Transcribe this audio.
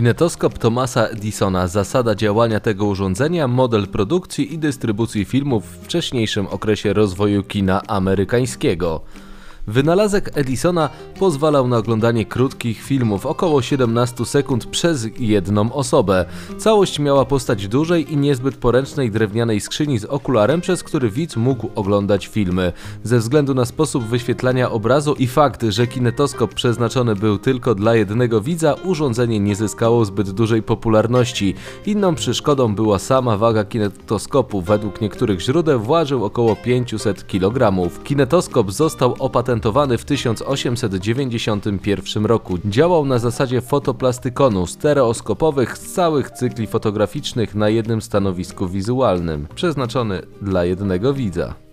Kinetoskop Thomasa Edisona, zasada działania tego urządzenia, model produkcji i dystrybucji filmów w wcześniejszym okresie rozwoju kina amerykańskiego. Wynalazek Edisona pozwalał na oglądanie krótkich filmów, około 17 sekund przez jedną osobę. Całość miała postać dużej i niezbyt poręcznej drewnianej skrzyni z okularem, przez który widz mógł oglądać filmy. Ze względu na sposób wyświetlania obrazu i fakt, że kinetoskop przeznaczony był tylko dla jednego widza, urządzenie nie zyskało zbyt dużej popularności. Inną przeszkodą była sama waga kinetoskopu. Według niektórych źródeł ważył około 500 kg. Kinetoskop został opatentowany w 1891 roku. Działał na zasadzie fotoplastykonu stereoskopowych z całych cykli fotograficznych na jednym stanowisku wizualnym, przeznaczony dla jednego widza.